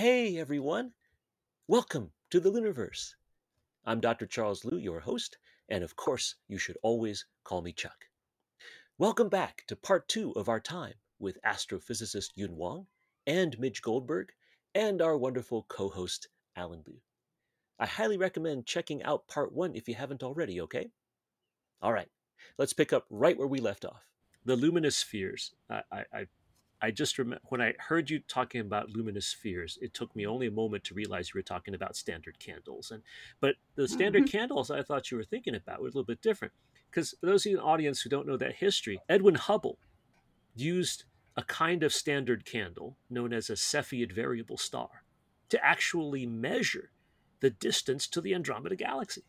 Hey everyone! Welcome to the LIUniverse. I'm Dr. Charles Liu, your host, and of course, you should always call me Chuck. Welcome back to part two of our time with astrophysicist Yun Wang and Midge Goldberg and our wonderful co host Allen Liu. I highly recommend checking out part one if you haven't already, okay? All right, let's pick up right where we left off. The luminous spheres. I, I, I I just remember when I heard you talking about luminous spheres, it took me only a moment to realize you were talking about standard candles. And but the standard Mm-hmm. candles I thought you were thinking about were a little bit different. Because for those of you in the audience who don't know that history, Edwin Hubble used a kind of standard candle known as a Cepheid variable star to actually measure the distance to the Andromeda galaxy.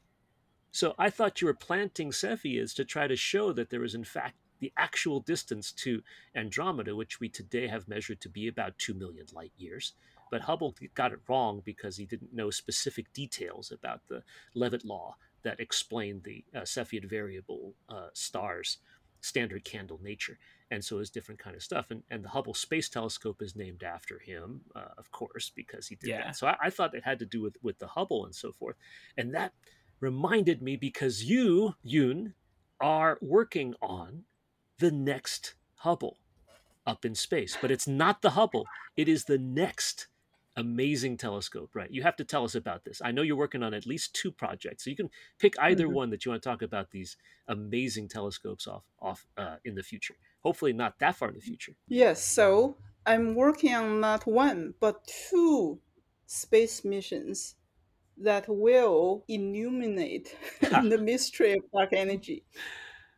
So I thought you were planting Cepheids to try to show that there was, in fact, the actual distance to Andromeda, which we today have measured to be about 2 million light years. But Hubble got it wrong because he didn't know specific details about the Leavitt law that explained the uh, Cepheid variable uh, stars' standard candle nature. And so it's different kind of stuff. And, and the Hubble Space Telescope is named after him, uh, of course, because he did Yeah. that. So I, I thought it had to do with, with the Hubble and so forth. And that reminded me because you, Yun, are working on the next Hubble up in space. But it's not the Hubble, it is the next amazing telescope, right? You have to tell us about this. I know you're working on at least two projects. So you can pick either Mhm. one that you want to talk about these amazing telescopes off off uh, in the future. Hopefully not that far in the future. Yes, so I'm working on not one, but two space missions that will illuminate the mystery of dark energy.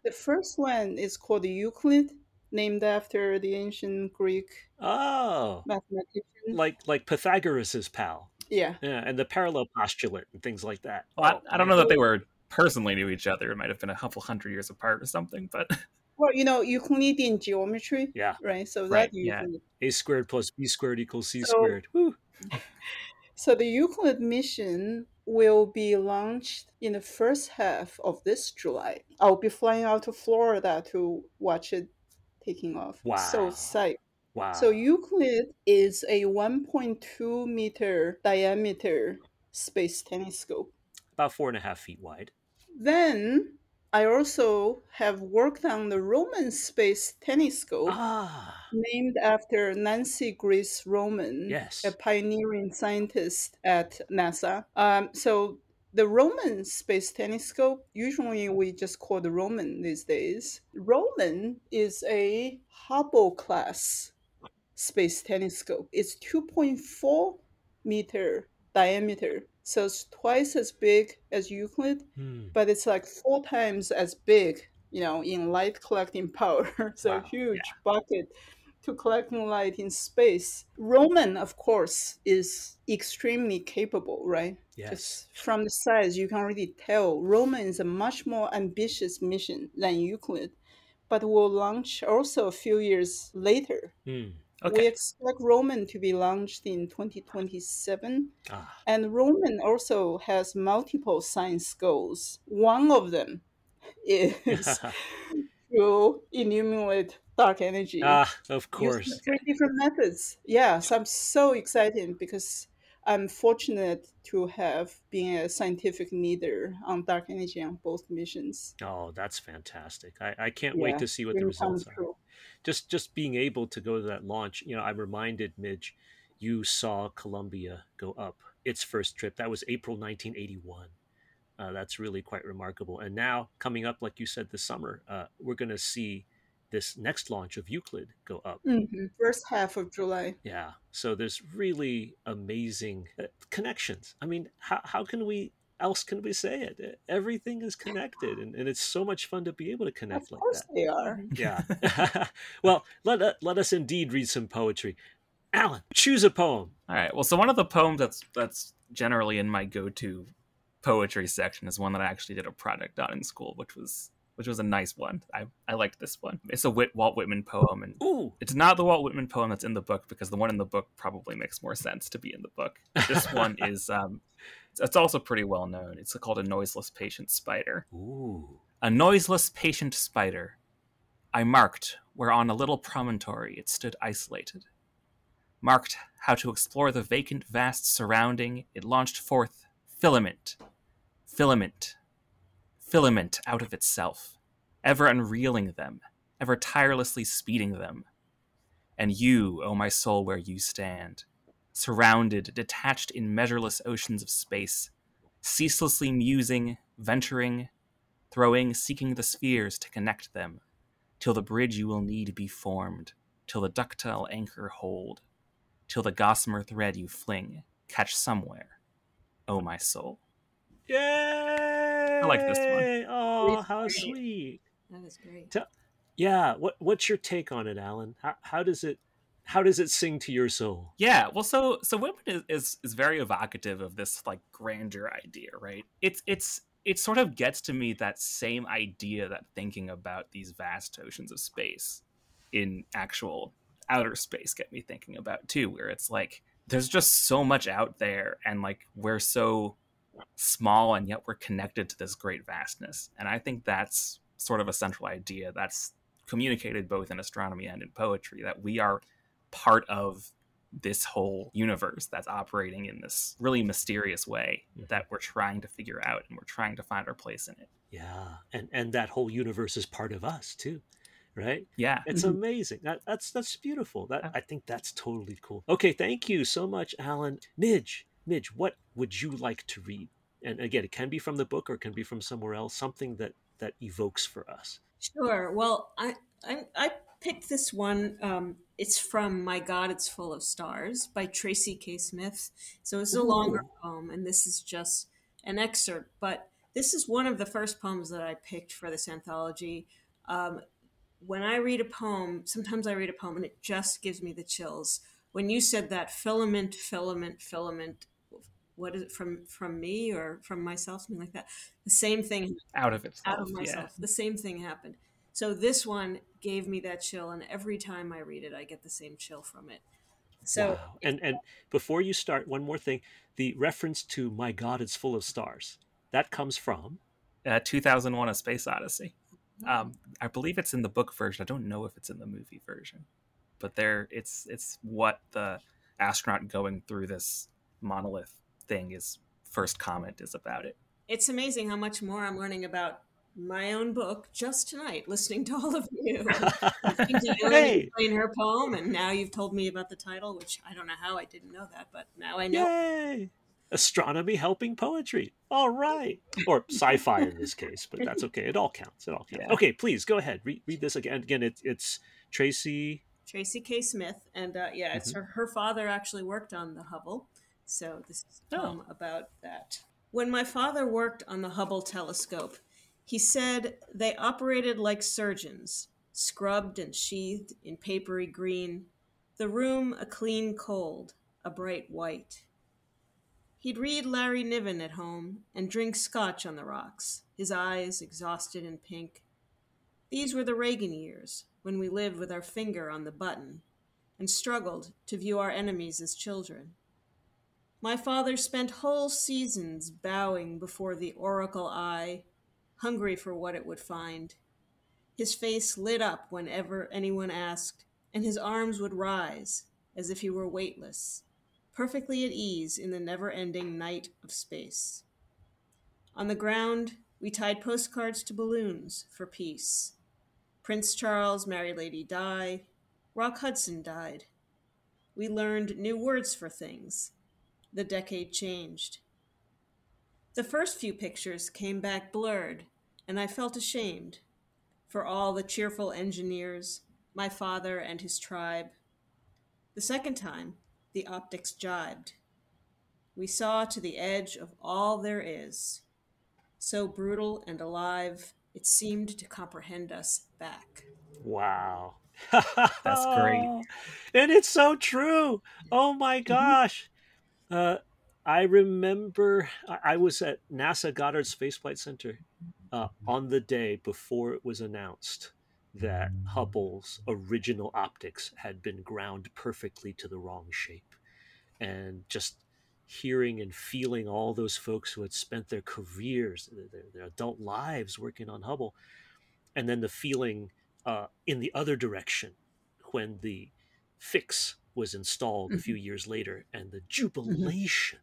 The first one is called Euclid, named after the ancient Greek Oh, mathematician. like like Pythagoras's pal. Yeah. Yeah, and the parallel postulate and things like that. Well, Oh, I, I don't man. know that they were personally knew each other. It might have been a couple hundred years apart or something, but Well, you know, Euclidean geometry, Yeah, right? So Right, that yeah. Euclid. a squared plus b squared equals c So- squared. Woo. So the Euclid mission will be launched in the first half of this July. I'll be flying out to Florida to watch it taking off. Wow. So psyched. Wow. So Euclid is a 1.2 meter diameter space telescope. about four and a half feet wide. Then I also have worked on the Roman space telescope Ah, named after Nancy Grace Roman, Yes. a pioneering scientist at NASA. Um, so the Roman space telescope, usually we just call the Roman these days. Roman is a Hubble class space telescope. It's 2.4 meter diameter, so it's twice as big as Euclid, Hmm. but it's like four times as big, you know, in light collecting power. so Wow, huge bucket to collecting light in space. Roman, of course, is extremely capable, right? Yes. Just from the size, you can already tell Roman is a much more ambitious mission than Euclid, but will launch also a few years later. Hmm. We expect Roman to be launched in 2027. Ah, And Roman also has multiple science goals. One of them is to illuminate dark energy. ah, of course. three different methods. Yeah, so I'm so excited because I'm fortunate to have been a scientific leader on dark energy on both missions. Oh, that's fantastic. I, I can't wait to see what the results are. true. Just just being able to go to that launch, you know, I'm reminded, Midge, you saw Columbia go up its first trip. That was April 1981. Uh, that's really quite remarkable. And now, coming up, like you said, this summer, uh, we're going to see this next launch of Euclid go up. Mhm. First half of July. Yeah. So there's really amazing uh, connections. I mean, how, how can we else can we say it? Everything is connected, and, and it's so much fun to be able to Of connect like course that. they are. Yeah. well, let, uh, let us indeed read some poetry. Allen, choose a poem. All right. Well, so one of the poems that's that's generally in my go-to poetry section is one that I actually did a project on in school, which was which was a nice one. I I liked this one. It's a Whit, Walt Whitman poem, and Ooh. it's not the Walt Whitman poem that's in the book because the one in the book probably makes more sense to be in the book. This one is um, it's, it's also pretty well known. It's called a noiseless patient spider. Ooh. A noiseless patient spider. I marked where on a little promontory it stood isolated. marked how to explore the vacant, vast surrounding, it launched forth filament, filament, filament out of itself, ever unreeling them, ever tirelessly speeding them. And you, O oh my soul, where you stand, surrounded, detached in measureless oceans of space, ceaselessly musing, venturing, throwing, seeking the spheres to connect them, till the bridge you will need be formed, till the ductile anchor hold, till the gossamer thread you fling catch somewhere, O oh my soul. Yay! I like this one. Oh, how sweet! That was great. Tell- yeah, what what's your take on it, Allen? How how does it how does it sing to your soul? Yeah, well, so so Whitman is, is is very evocative of this like grandeur idea, right? It's it's it sort of gets to me that same idea that thinking about these vast oceans of space in actual outer space get me thinking about too, where it's like there's just so much out there, and like we're so small, and yet we're connected to this great vastness, and I think that's sort of a central idea that's communicated both in astronomy and in poetry that we are part of this whole universe that's operating in this really mysterious way Mhm. that we're trying to figure out and we're trying to find our place in it. Yeah, and and that whole universe is part of us too, right? Yeah. It's Mhm. amazing. That that's that's beautiful. That I think that's totally cool. Okay, thank you so much, Allen. Midge, Midge, what would you like to read? And again, it can be from the book or it can be from somewhere else. Something that that evokes for us. Sure. Well, I I, I picked this one. Um, it's from My God, It's Full of Stars by Tracy K. Smith. So it's a longer poem, and this is just an excerpt. But this is one of the first poems that I picked for this anthology. Um, when I read a poem, sometimes I read a poem and it just gives me the chills. When you said that filament, filament, filament, what is it from from me or from myself, something like that? The same thing Out of itself. out of yeah. myself. The same thing happened. So this one gave me that chill, and every time I read it, I get the same chill from it. So Wow. and and before you start, one more thing: the reference to "My God, it's full of stars." That comes from. Uh, 2001 A Space Odyssey. Um, I believe it's in the book version. I don't know if it's in the movie version. But there it's it's what the astronaut going through this monolith thing is first comment is about it. it's amazing how much more I'm learning about my own book just tonight, listening to all of you. to hey, explain her poem, and now you've told me about the title, which I don't know how I didn't know that, but now I know. yay! Astronomy helping poetry. All right, or sci-fi in this case, but that's okay. It all counts. It all counts. Yeah. Okay, please go ahead. Read, read this again. Again, it's it's Tracy. Tracy K. Smith, and uh, yeah, it's her, her father actually worked on the Hubble, so this is a Oh. poem about that. When my father worked on the Hubble telescope, he said they operated like surgeons, scrubbed and sheathed in papery green, the room a clean cold, a bright white. He'd read Larry Niven at home and drink scotch on the rocks, his eyes exhausted and pink. These were the Reagan years, when we lived with our finger on the button and struggled to view our enemies as children. My father spent whole seasons bowing before the oracle eye, hungry for what it would find. His face lit up whenever anyone asked, and his arms would rise as if he were weightless, perfectly at ease in the never ending night of space. On the ground, we tied postcards to balloons for peace. Prince Charles, married Lady Di, Rock Hudson died. We learned new words for things. The decade changed. The first few pictures came back blurred, and I felt ashamed for all the cheerful engineers, my father and his tribe. The second time, the optics jibed. We saw to the edge of all there is. So brutal and alive, it seemed to comprehend us back. Wow. That's great. And it's so true. Oh my Mm-hmm. gosh. Uh, I remember I, was at NASA Goddard Space Flight Center uh, on the day before it was announced that Hubble's original optics had been ground perfectly to the wrong shape. And just hearing and feeling all those folks who had spent their careers, their, their adult lives working on Hubble, and then the feeling uh, in the other direction when the fix was installed a few Mm-hmm. years later, and the jubilation,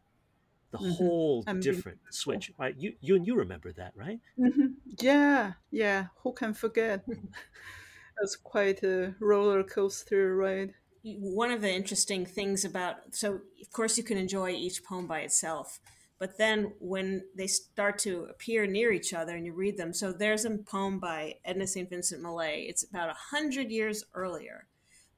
the Mhm. whole Unbelievable. different switch. Right? You you and you remember that, right? Mhm. Yeah, yeah. Who can forget? That's quite a roller coaster ride. one of the interesting things about so of course you can enjoy each poem by itself but then when they start to appear near each other and you read them so there's a poem by edna st vincent millay it's about a hundred years earlier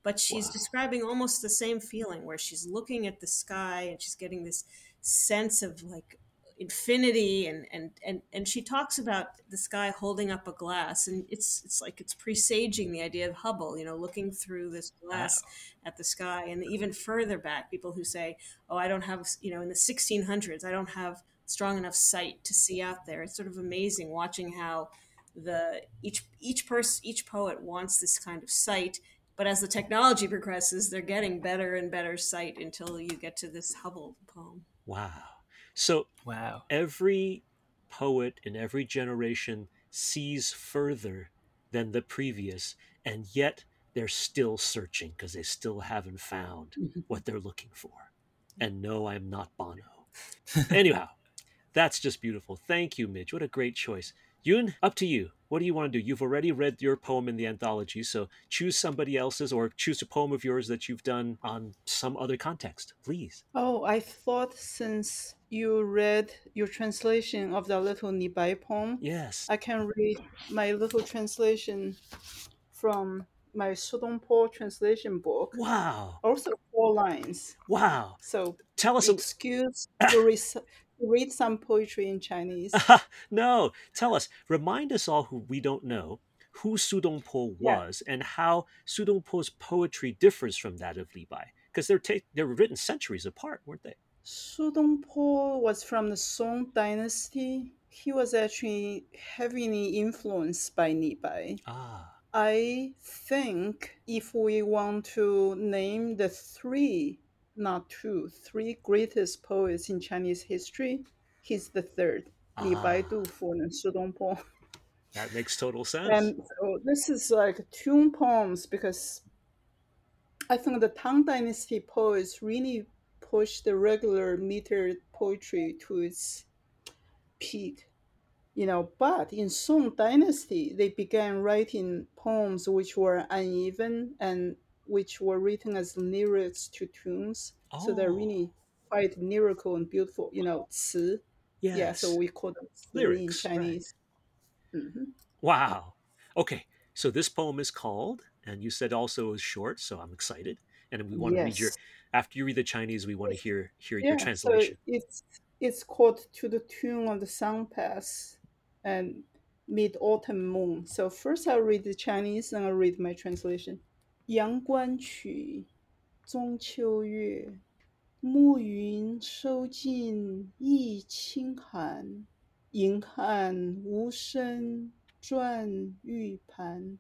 but she's Wow. describing almost the same feeling where she's looking at the sky and she's getting this sense of like infinity and and and, and she talks about the sky holding up a glass and it's it's like it's presaging the idea of hubble you know looking through this glass at the sky. And even further back people who say oh i don't have you know in the 1600s i don't have strong enough sight to see out there. It's sort of amazing watching how the each each person each poet wants this kind of sight but as the technology progresses they're getting better and better sight until you get to this hubble poem Wow. So Wow. every poet in every generation sees further than the previous, and yet they're still searching because they still haven't found mm-hmm. what they're looking for. And no, I'm not Bono. Anyhow, that's just beautiful. Thank you, Midge. What a great choice. Yun, up to you. What do you want to do? You've already read your poem in the anthology, so choose somebody else's or choose a poem of yours that you've done on some other context, please. Oh, I thought since you read your translation of the little Li Bai poem, Yes. I can read my little translation from my Su Dongpo translation book. Wow. Also four lines. Wow. So Tell us a excuse to, re- to read some poetry in Chinese. no, tell us. Remind us all who we don't know who Su Dongpo Yeah. was and how Su Dongpo's poetry differs from that of Li Bai, because they're ta- they were written centuries apart, weren't they? Su Dongpo was from the Song dynasty. He was actually heavily influenced by Li Bai. Ah, I think if we want to name the three, not two, three greatest poets in Chinese history, he's the third. Li Bai, Ah. Du Fu, and Su Dongpo. that makes total sense. And so this is like tune poems because I think the Tang Dynasty poets really pushed the regular meter poetry to its peak. You know, but in Song Dynasty, they began writing poems which were uneven and which were written as lyrics to tunes. So they're Oh. really quite lyrical and beautiful. You know, 词. yes. Yeah, so we call them Lyrics, in right. Chinese. Mhm. Wow. Okay, so this poem is called, and you said also is short, so I'm excited, and we want to read your. After you read the Chinese, we want to hear hear yeah, your translation. So it's it's called To the Tune of the Sun Pass and Mid Autumn Moon. So first I'll read the Chinese and I'll read my translation. 阳关曲，中秋月，暮云收尽溢清寒。银汉无声转玉盘，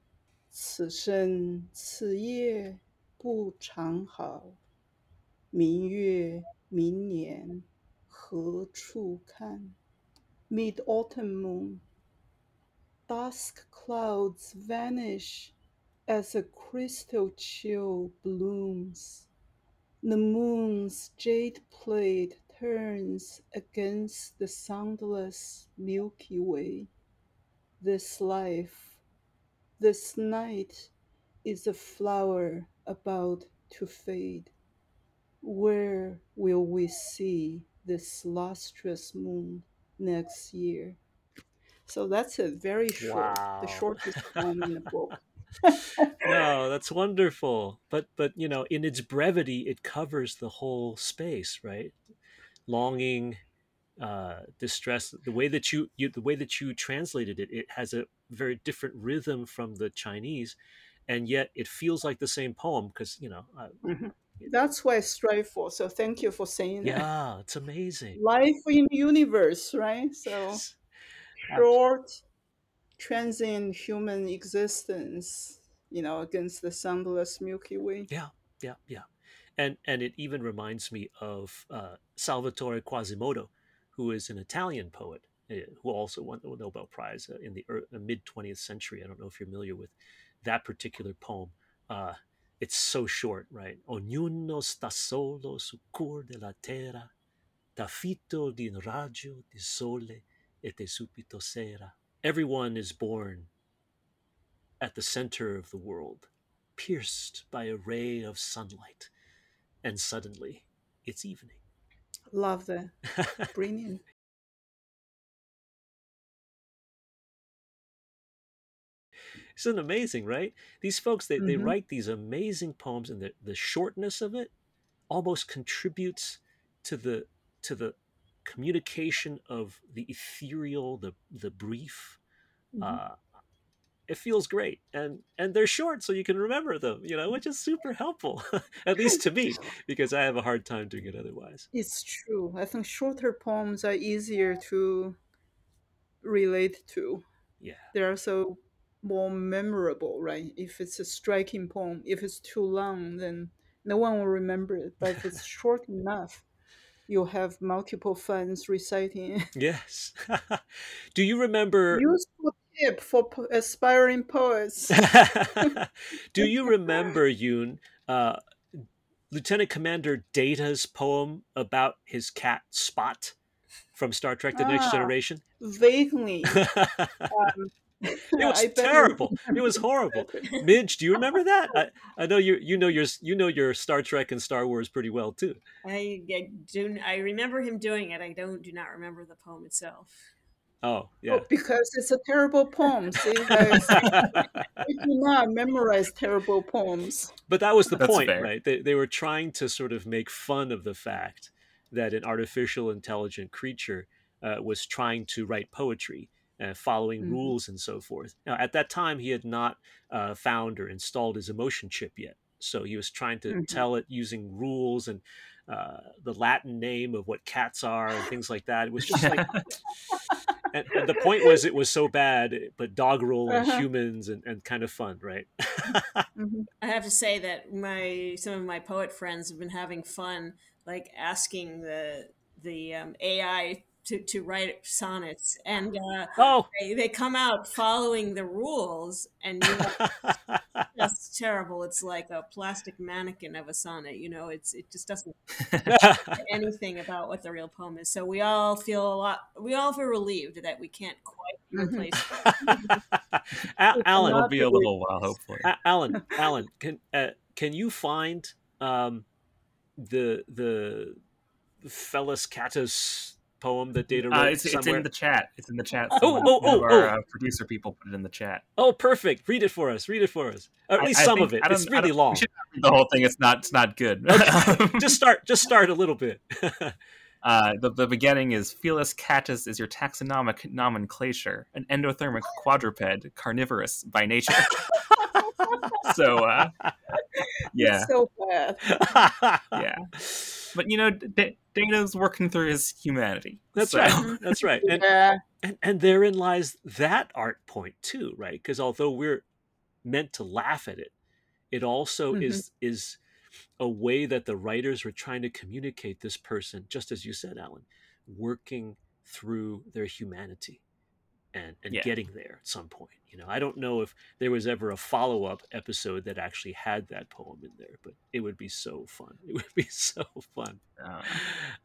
此生此夜不长好。明月明年何处看？Mid autumn moon. Dusk clouds vanish as a crystal chill blooms. The moon's jade plate turns against the soundless Milky Way. This life, this night, is a flower about to fade. Where will we see this lustrous moon next year? So that's a very short, Wow. the shortest one in the book. no, that's wonderful. But but you know, in its brevity, it covers the whole space, right? Longing, uh, distress. The way that you, you the way that you translated it, it has a very different rhythm from the Chinese, and yet it feels like the same poem because you know, uh, Mhm. That's what I strive for. So thank you for saying that. yeah, it's amazing. Life in universe, right? So Yes. short, transient human existence, you know, against the sunless Milky Way. Yeah, yeah, yeah, and and it even reminds me of uh, Salvatore Quasimodo, who is an Italian poet uh, who also won the Nobel Prize uh, in the mid twentieth century. I don't know if you're familiar with that particular poem. Uh, it's so short, right? Ognuno sta solo su cor della terra, da fito di un raggio di sole e te subito sera. Everyone is born at the center of the world, pierced by a ray of sunlight, and suddenly it's evening. Love that. Brilliant. Isn't amazing, right? These folks they, they Mhm. write these amazing poems and the, the shortness of it almost contributes to the to the communication of the ethereal, the the brief. Mhm. Uh it feels great and and they're short so you can remember them you know which is super helpful at least to me because i have a hard time doing it otherwise It's true. I think shorter poems are easier to relate to. yeah They are so more memorable, right? If it's a striking poem, if it's too long, then no one will remember it. But if it's short enough, you'll have multiple fans reciting yes do you remember Useful tip for aspiring poets. do you remember yun uh, lieutenant commander data's poem about his cat spot from star trek the next Ah. generation Vaguely. it it was terrible it was horrible midge do you remember that i, I know you you know your you know your star trek and star wars pretty well too I, I do. I remember him doing it. I don't. Do not remember the poem itself. oh yeah because it's a terrible poem. See, guys, we do not memorize terrible poems. but that was the That's point fair. right they, they were trying to sort of make fun of the fact that an artificial intelligent creature uh, was trying to write poetry uh, following Mhm. rules and so forth now at that time he had not uh, found or installed his emotion chip yet so he was trying to Mhm. tell it using rules and uh, the latin name of what cats are and things like that it was just like and, and the point was it was so bad but doggerel and Uh-huh. humans and, and kind of fun right Mhm. I have to say that my some of my poet friends have been having fun, like asking the the um, AI to, to write sonnets, and uh, oh they, they come out following the rules, and you know, that's terrible. It's like a plastic mannequin of a sonnet. You know, it's it just doesn't anything about what the real poem is. So we all feel a lot. We all feel relieved that we can't quite Mhm. replace. A- Allen, It'll be a little while, hopefully. A- Allen, Allen, can uh, can you find um, the the Felis Catus poem that Data wrote Uh, it's, it's in the chat. It's in the chat. Oh, somewhere. oh, One of oh, our oh. Uh, producer people put it in the chat. Oh, perfect! Read it for us. Read it for us. Or at least I some think- of it. It's really long. Not read the whole thing. It's not. It's not good. just start. Just start a little bit. Uh, the, the beginning is Felis catus is your taxonomic nomenclature, an endothermic quadruped, carnivorous by nature. so, uh, yeah, It's so bad. yeah. But you know, D- Data's working through his humanity. That's so- right. That's right. And Yeah. and and therein lies that art point too right because although we're meant to laugh at it it also Mhm. is is a way that the writers were trying to communicate this person just as you said allen working through their humanity and and Yeah. getting there at some point you know i don't know if there was ever a follow-up episode that actually had that poem in there but it would be so fun it would be so fun Uh,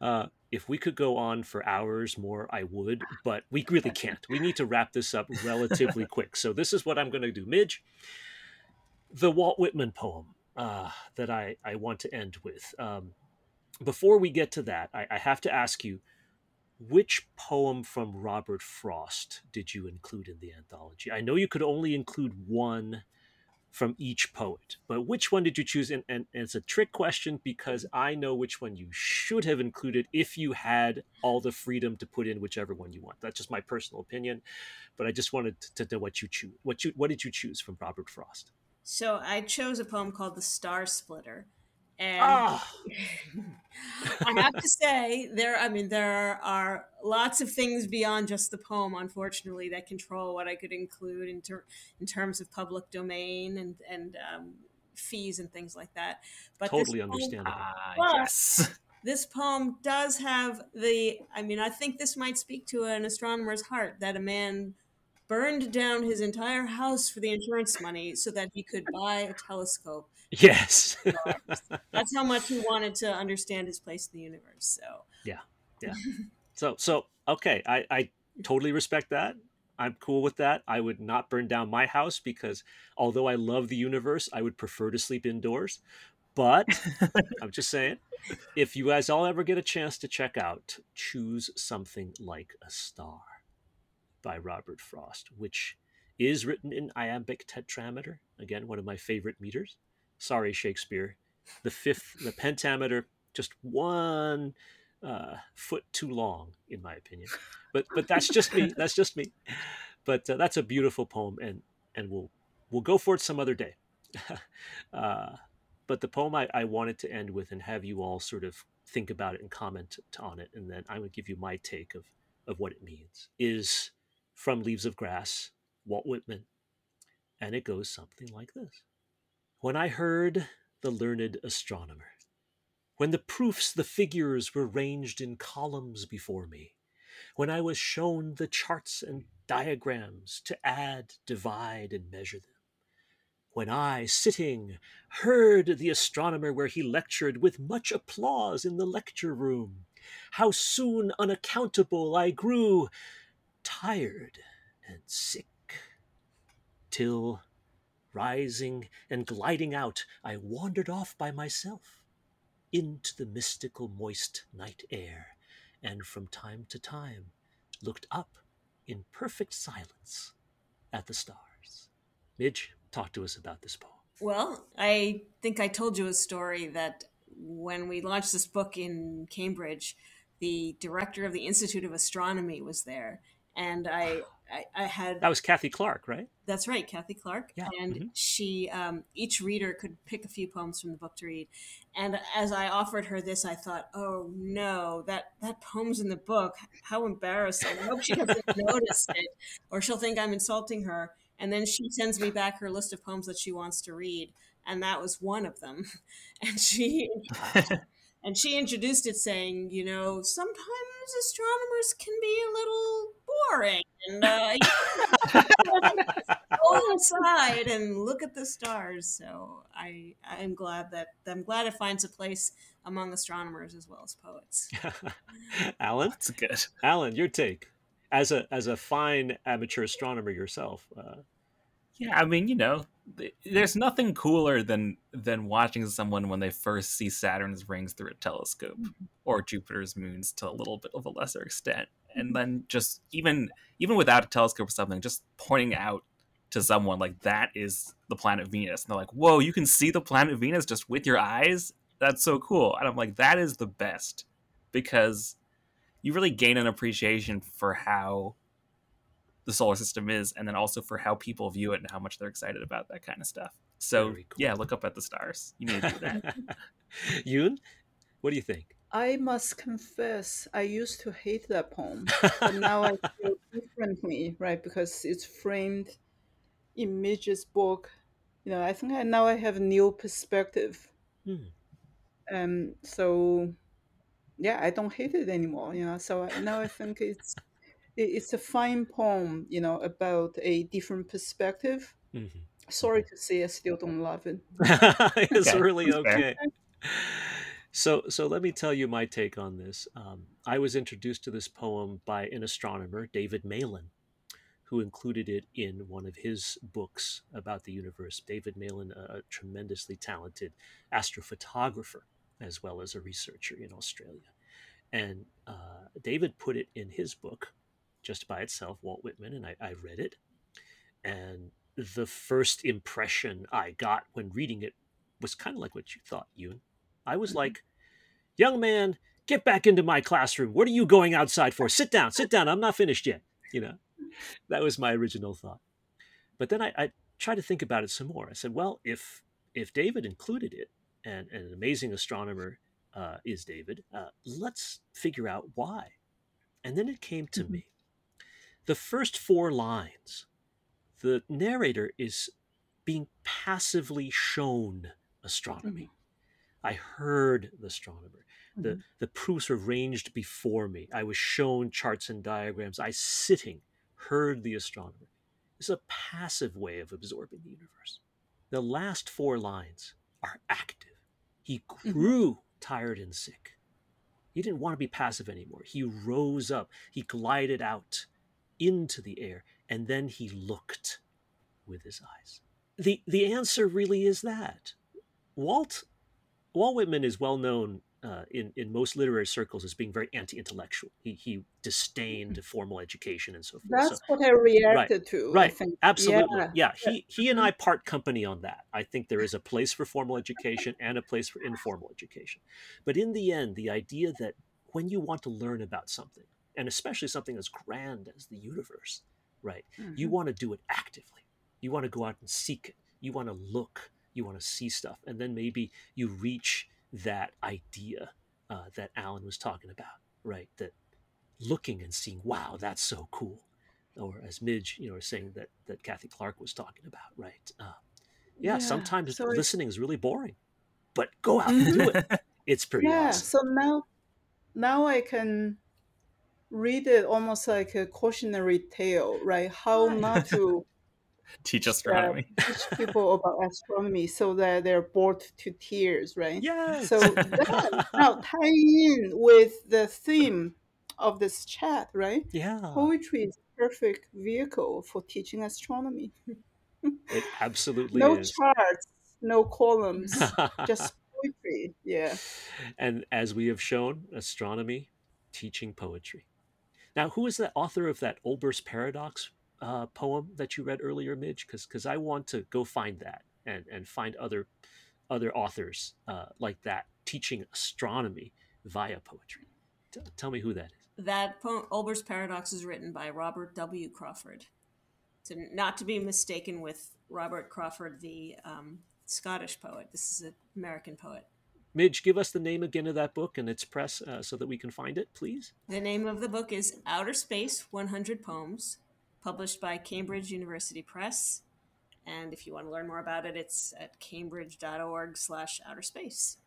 uh, if we could go on for hours more, I would, but we really can't. We need to wrap this up relatively quick. So this is what I'm going to do. Midge, the Walt Whitman poem uh, that I, I want to end with. Um, before we get to that, I, I have to ask you, which poem from Robert Frost did you include in the anthology? I know you could only include one from each poet. But which one did you choose? And, and, and it's a trick question because I know which one you should have included if you had all the freedom to put in whichever one you want. That's just my personal opinion, but I just wanted to know what you choose. What you what did you choose from Robert Frost? So I chose a poem called "The Star Splitter," and Ah, I have to say there. I mean, there are lots of things beyond just the poem, unfortunately, that control what I could include in, ter- in terms of public domain and and um, fees and things like that. But totally poem- understandable. Well, yes. This poem does have the. I mean, I think this might speak to an astronomer's heart that a man burned down his entire house for the insurance money so that he could buy a telescope. Yes. That's how much he wanted to understand his place in the universe. So yeah, yeah. So so okay, I I totally respect that. I'm cool with that. I would not burn down my house because although I love the universe, I would prefer to sleep indoors. But I'm just saying, if you guys all ever get a chance to check out Choose Something Like a Star by Robert Frost, which is written in iambic tetrameter. Again, one of my favorite meters. Sorry, Shakespeare. The fifth, the pentameter, just one uh, foot too long, in my opinion. But but that's just me. That's just me. But uh, that's a beautiful poem, and and we'll we'll go for it some other day. uh, but the poem I, I wanted to end with and have you all sort of think about it and comment on it, and then I would give you my take of of what it means. Is from Leaves of Grass, Walt Whitman, and it goes something like this: When I heard the learned astronomer when the proofs, the figures were ranged in columns before me, when I was shown the charts and diagrams to add, divide, and measure them, when I, sitting, heard the astronomer where he lectured with much applause in the lecture room, how soon unaccountable I grew tired and sick, till, rising and gliding out, I wandered off by myself into the mystical moist night air, and from time to time looked up in perfect silence at the stars. Midge, talk to us about this poem. Well, I think I told you a story that when we launched this book in Cambridge, the director of the Institute of Astronomy was there, and I I, I, had that was Cathie Clarke, right? That's right, Cathie Clarke. Yeah. And mm-hmm. she, um, each reader could pick a few poems from the book to read. And as I offered her this, I thought, oh no, that that poem's in the book. How embarrassing! I hope she doesn't notice it, or she'll think I'm insulting her. And then she sends me back her list of poems that she wants to read, and that was one of them. And she and she introduced it saying, you know, sometimes astronomers can be a little boring and uh, go outside and look at the stars. So I I'm glad that I'm glad it finds a place among astronomers as well as poets. Allen, that's good. Allen, your take as a as a fine amateur astronomer yourself. Uh, yeah, I mean, you know, there's nothing cooler than than watching someone when they first see Saturn's rings through a telescope mm-hmm. or Jupiter's moons to a little bit of a lesser extent, and mm-hmm. then just even even without a telescope or something, just pointing out to someone like that is the planet Venus, and they're like, "Whoa, you can see the planet Venus just with your eyes? That's so cool!" And I'm like, "That is the best," because you really gain an appreciation for how the solar system is, and then also for how people view it and how much they're excited about that kind of stuff. So cool. yeah, look up at the stars. You need to do that. Yun, what do you think? I must confess, I used to hate that poem, but now I feel differently, right? Because it's framed in Midge's book. You know, I think I, now I have a new perspective. Hmm. Um, so yeah, I don't hate it anymore. You know, so I, now I think it's it's a fine poem, you know, about a different perspective. Mm-hmm. Sorry to say, I still don't love it. it's okay. really okay. So, so let me tell you my take on this. Um, I was introduced to this poem by an astronomer, David Malin, who included it in one of his books about the universe. David Malin, a tremendously talented astrophotographer as well as a researcher in Australia. And uh, David put it in his book just by itself, Walt Whitman, and I, I read it. And the first impression I got when reading it was kind of like what you thought, Yun. I was mm-hmm. like, young man, get back into my classroom. What are you going outside for? Sit down, sit down. I'm not finished yet. You know, that was my original thought. But then I, I tried to think about it some more. I said, well, if if David included it, and, and an amazing astronomer uh, is David, uh, let's figure out why. And then it came to mm-hmm. me the first four lines, the narrator is being passively shown astronomy. Mm-hmm. I heard the astronomer. Mm-hmm. The, the proofs were ranged before me. I was shown charts and diagrams. I, sitting, heard the astronomer. is a passive way of absorbing the universe. The last four lines are active. He grew tired and sick. He didn't want to be passive anymore. He rose up, he glided out into the air, and then he looked with his eyes. The, the answer really is that. Walt, Walt Whitman is well known uh, in in most literary circles as being very anti-intellectual. He he disdained formal education and so forth. That's so, what I reacted to. I right, absolutely, Yeah. yeah. He he and I part company on that. I think there is a place for formal education and a place for informal education, but in the end, the idea that when you want to learn about something, and especially something as grand as the universe, right, you Mhm. want to do it actively. You want to go out and seek it. You want to look. You want to see stuff, and then maybe you reach that idea uh, that Allen was talking about, right? That looking and seeing, wow, that's so cool. Or as Midge, you know, was saying that that Cathie Clarke was talking about, right? Uh, yeah, sometimes so listening is really boring, but go out and do it. It's pretty yeah awesome. so now now i can read it almost like a cautionary tale right how not to Teach astronomy. teach people about astronomy so that they're bored to tears right Yeah. so that now tying in with the theme of this chat right yeah, poetry is a perfect vehicle for teaching astronomy it absolutely no is. charts no columns just poetry yeah and as we have shown, astronomy teaching poetry. Now, who is the author of that Olbers Paradox uh, poem that you read earlier, Midge? Because I want to go find that and, and find other other authors uh, like that teaching astronomy via poetry. T- tell me who that is. That poem, Olber's Paradox is written by Robert W. Crawford. Not to be mistaken with Robert Crawford, the um, Scottish poet. This is an American poet. Midge, give us the name again of that book and its press uh, so that we can find it, please. The name of the book is Outer Space 100 Poems, published by Cambridge University Press. And if you want to learn more about it, it's at cambridge.org slash outer space.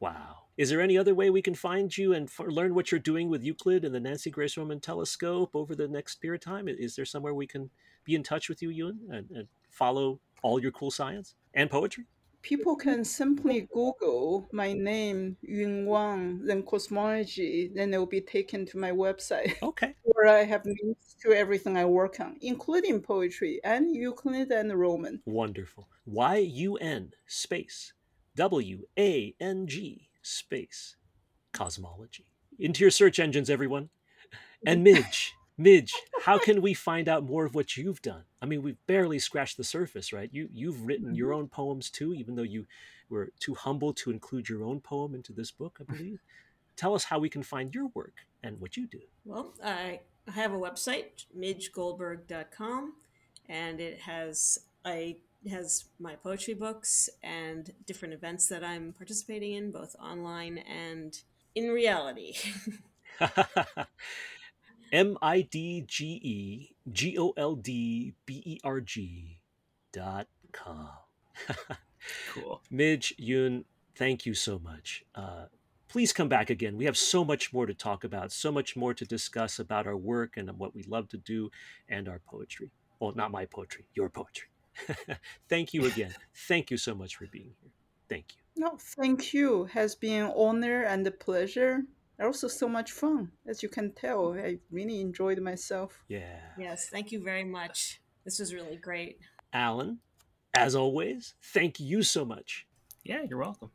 Wow. Is there any other way we can find you and f- learn what you're doing with Euclid and the Nancy Grace Roman telescope over the next period of time? Is there somewhere we can be in touch with you, Yun, and, and follow all your cool science and poetry? People can simply Google my name, Yun Wang, then cosmology, then they'll be taken to my website Okay. where I have links to everything I work on, including poetry and Euclid and Roman. Wonderful. Y U N space W A N G space cosmology. Into your search engines, everyone. And Midge, Midge, how can we find out more of what you've done? I mean, we've barely scratched the surface, right? You you've written your mm-hmm. own poems too, even though you were too humble to include your own poem into this book, I believe. Tell us how we can find your work and what you do. Well, I have a website, midgegoldberg.com, and it has I it has my poetry books and different events that I'm participating in, both online and in reality. M I D G E G O L D B E R G dot com. Cool. Midge, Yun, thank you so much. Uh, please come back again. We have so much more to talk about, so much more to discuss about our work and what we love to do and our poetry. Well, not my poetry, your poetry. thank you again. thank you so much for being here. Thank you. No, thank you. Has been an honor and a pleasure. Also, so much fun. As you can tell, I really enjoyed myself. Yeah. yes, thank you very much. This was really great. Allen, as always, thank you so much. Yeah, you're welcome.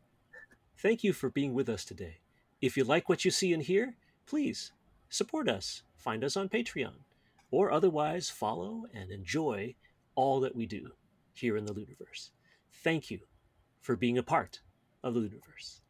Thank you for being with us today. If you like what you see and hear, please support us. Find us on Patreon, or otherwise follow and enjoy all that we do here in the LIUniverse. Thank you for being a part of the LIUniverse.